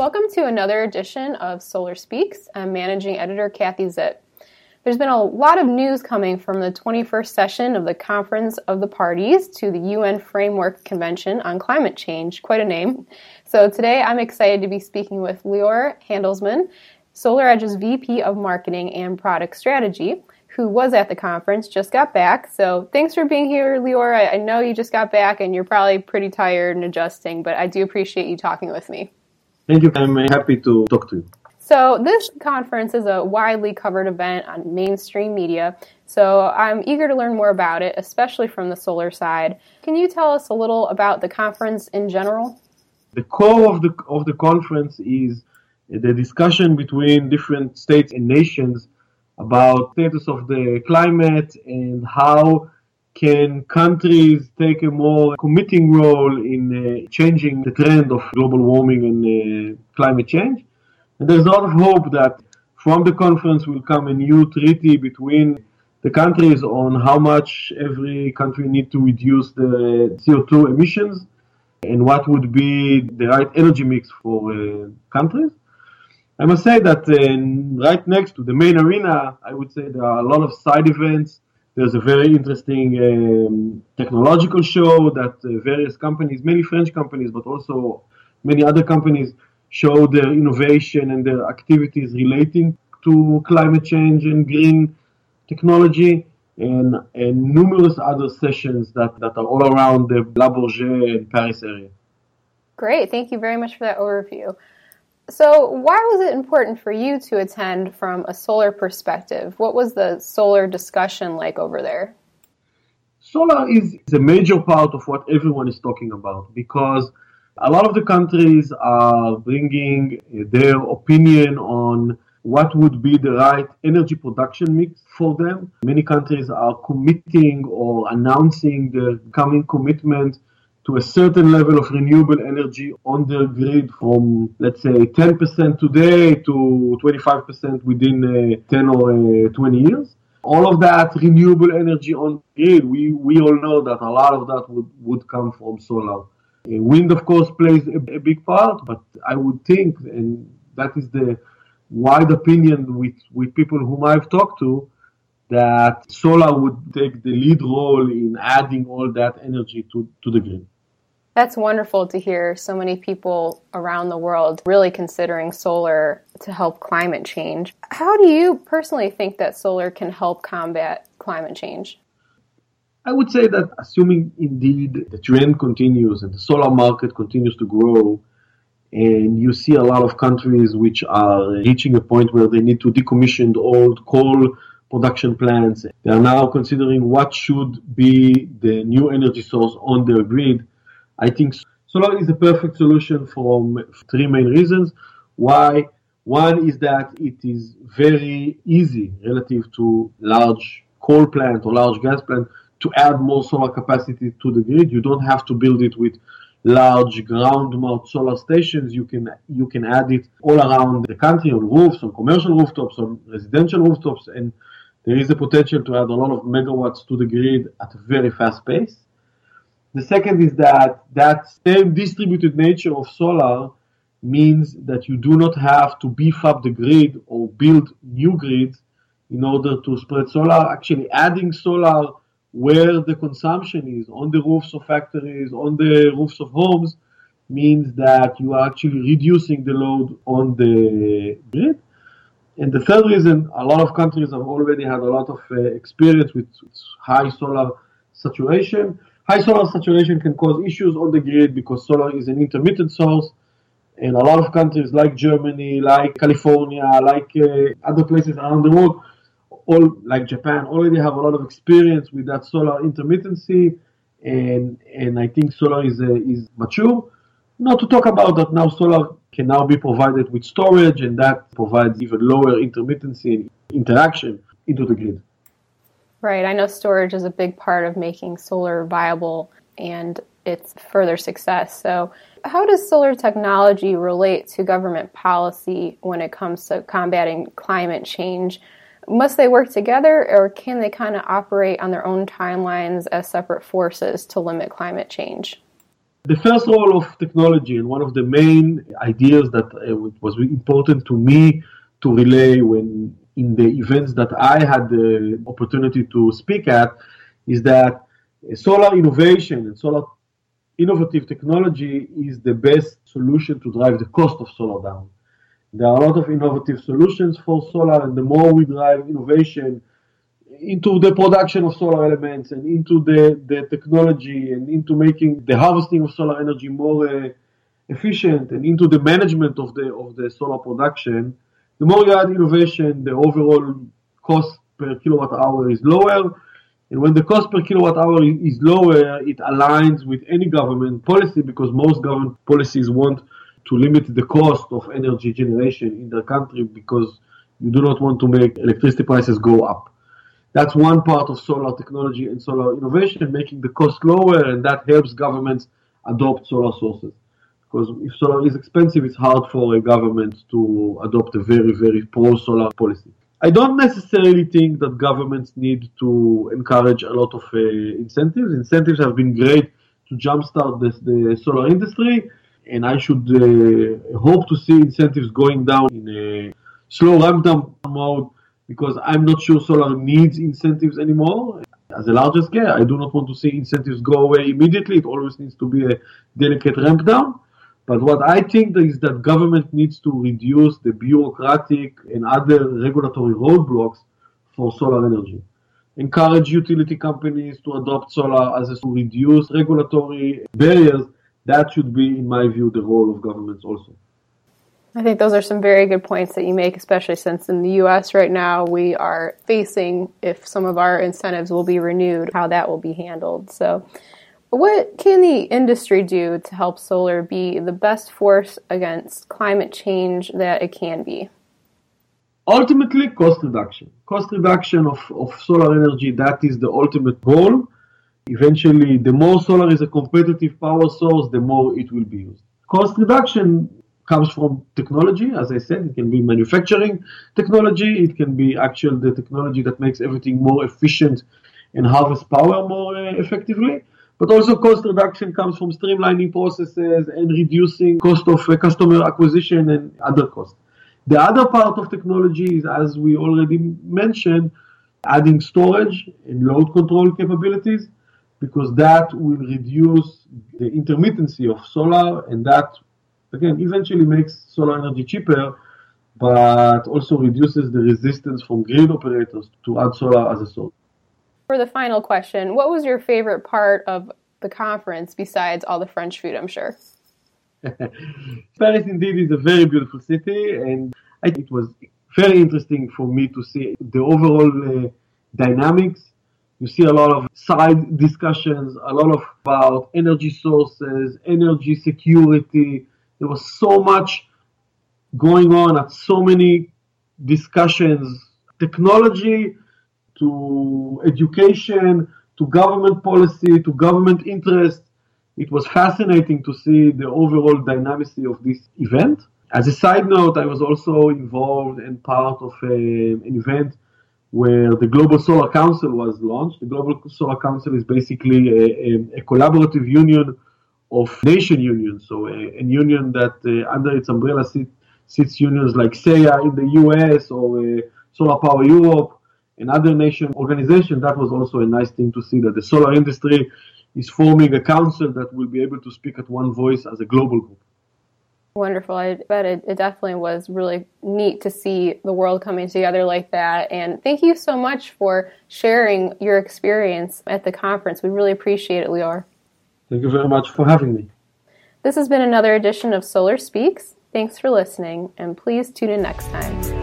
Welcome to another edition of Solar Speaks. I'm managing editor Kathie Zipp. There's been a lot of news coming from the 21st session of the Conference of the Parties to the UN Framework Convention on Climate Change. Quite a name. So today I'm excited to be speaking with Lior Handelsman, SolarEdge's VP of Marketing and Product Strategy, who was at the conference, just got back. So thanks for being here, Lior. I, I know you just got back and you're probably pretty tired and adjusting, but I do appreciate you talking with me. Thank you. I'm happy to talk to you. So, this conference is a widely covered event on mainstream media. So, I'm eager to learn more about it, especially from the solar side. Can you tell us a little about the conference in general? The core of the, of the conference is the discussion between different states and nations about status of the climate and how can countries take a more committing role in uh, changing the trend of global warming and uh, climate change. And there's a lot of hope that from the conference will come a new treaty between the countries on how much every country need to reduce the CO2 emissions and what would be the right energy mix for uh, countries. I must say that uh, right next to the main arena, I would say there are a lot of side events there's a very interesting um, technological show that uh, various companies, many French companies, but also many other companies, show their innovation and their activities relating to climate change and green technology, and, and numerous other sessions that, that are all around the La Bourget and Paris area. Great, thank you very much for that overview. So, why was it important for you to attend from a solar perspective? What was the solar discussion like over there? Solar is, is a major part of what everyone is talking about because a lot of the countries are bringing uh, their opinion on what would be the right energy production mix for them. Many countries are committing or announcing their coming commitment to a certain level of renewable energy on the grid from, let's say, 10% today to 25% within uh, 10 or uh, 20 years. All of that renewable energy on grid, we, we all know that a lot of that would, would come from solar. Uh, wind, of course, plays a, a big part, but I would think, and that is the wide opinion with, with people whom I've talked to, that solar would take the lead role in adding all that energy to, to the grid. That's wonderful to hear so many people around the world really considering solar to help climate change. How do you personally think that solar can help combat climate change? I would say that assuming indeed the trend continues and the solar market continues to grow, and you see a lot of countries which are reaching a point where they need to decommission the old coal production plants. They are now considering what should be the new energy source on their grid. I think solar is a perfect solution for three main reasons. Why? One is that it is very easy relative to large coal plant or large gas plant to add more solar capacity to the grid. You don't have to build it with large ground mount solar stations. You can you can add it all around the country on roofs, on commercial rooftops, on residential rooftops, and there is a potential to add a lot of megawatts to the grid at a very fast pace. The second is that that same distributed nature of solar means that you do not have to beef up the grid or build new grids in order to spread solar. Actually, adding solar where the consumption is on the roofs of factories, on the roofs of homes, means that you are actually reducing the load on the grid. And the third reason, a lot of countries have already had a lot of uh, experience with high solar saturation. High solar saturation can cause issues on the grid because solar is an intermittent source. And a lot of countries like Germany, like California, like uh, other places around the world all like Japan already have a lot of experience with that solar intermittency, and and I think solar is uh, is mature. Not to talk about that now, solar can now be provided with storage, and that provides even lower intermittency and interaction into the grid. Right. I know storage is a big part of making solar viable and its further success. So, how does solar technology relate to government policy when it comes to combating climate change? must they work together or can they kind of operate on their own timelines as separate forces to limit climate change? The first role of technology and one of the main ideas that uh, was important to me to relay when in the events that I had the opportunity to speak at is that solar innovation and solar innovative technology is the best solution to drive the cost of solar down. There are a lot of innovative solutions for solar, and the more we drive innovation into the production of solar elements and into the, the technology and into making the harvesting of solar energy more uh, efficient and into the management of the of the solar production, the more you add innovation, the overall cost per kilowatt hour is lower. And when the cost per kilowatt hour is lower, it aligns with any government policy because most government policies want to limit the cost of energy generation in their country because you do not want to make electricity prices go up. That's one part of solar technology and solar innovation, making the cost lower, and that helps governments adopt solar sources. Because if solar is expensive, it's hard for a government to adopt a very, very pro solar policy. I don't necessarily think that governments need to encourage a lot of uh, incentives. Incentives have been great to jumpstart the solar industry, and I should uh, hope to see incentives going down in a slow ramp down mode because I'm not sure solar needs incentives anymore. As a large scale, I do not want to see incentives go away immediately. It always needs to be a delicate ramp down. But what I think is that government needs to reduce the bureaucratic and other regulatory roadblocks for solar energy. Encourage utility companies to adopt solar as a to reduce regulatory barriers. That should be, in my view, the role of governments also. I think those are some very good points that you make, especially since in the US right now we are facing if some of our incentives will be renewed, how that will be handled. So, what can the industry do to help solar be the best force against climate change that it can be? Ultimately, cost reduction. Cost reduction of, of solar energy, that is the ultimate goal. Eventually, the more solar is a competitive power source, the more it will be used. Cost reduction comes from technology. As I said, it can be manufacturing technology. It can be actual the technology that makes everything more efficient and harvest power more uh, effectively. But also cost reduction comes from streamlining processes and reducing cost of uh, customer acquisition and other costs. The other part of technology is, as we already mentioned, adding storage and load control capabilities because that will reduce the intermittency of solar and that again, eventually makes solar energy cheaper, but also reduces the resistance from grid operators to add solar as a source. For the final question, what was your favorite part of the conference besides all the French food, I'm sure? Paris indeed is a very beautiful city, and it was very interesting for me to see the overall uh, dynamics. You see a lot of side discussions, a lot of about energy sources, energy security, there was so much going on at so many discussions, technology to education to government policy to government interest. It was fascinating to see the overall dynamicy of this event. As a side note, I was also involved and part of a, an event where the Global Solar Council was launched. The Global Solar Council is basically a, a, a collaborative union of nation unions. So a, a union that uh, under its umbrella sit, sits unions like SEIA in the US or uh, Solar Power Europe and other nation organizations. That was also a nice thing to see that the solar industry is forming a council that will be able to speak at one voice as a global group. Wonderful. I bet it, it, definitely was really neat to see the world coming together like that. And thank you so much for sharing your experience at the conference. We really appreciate it, Lior. Thank you very much for having me. This has been another edition of Solar Speaks. Thanks for listening, and please tune in next time.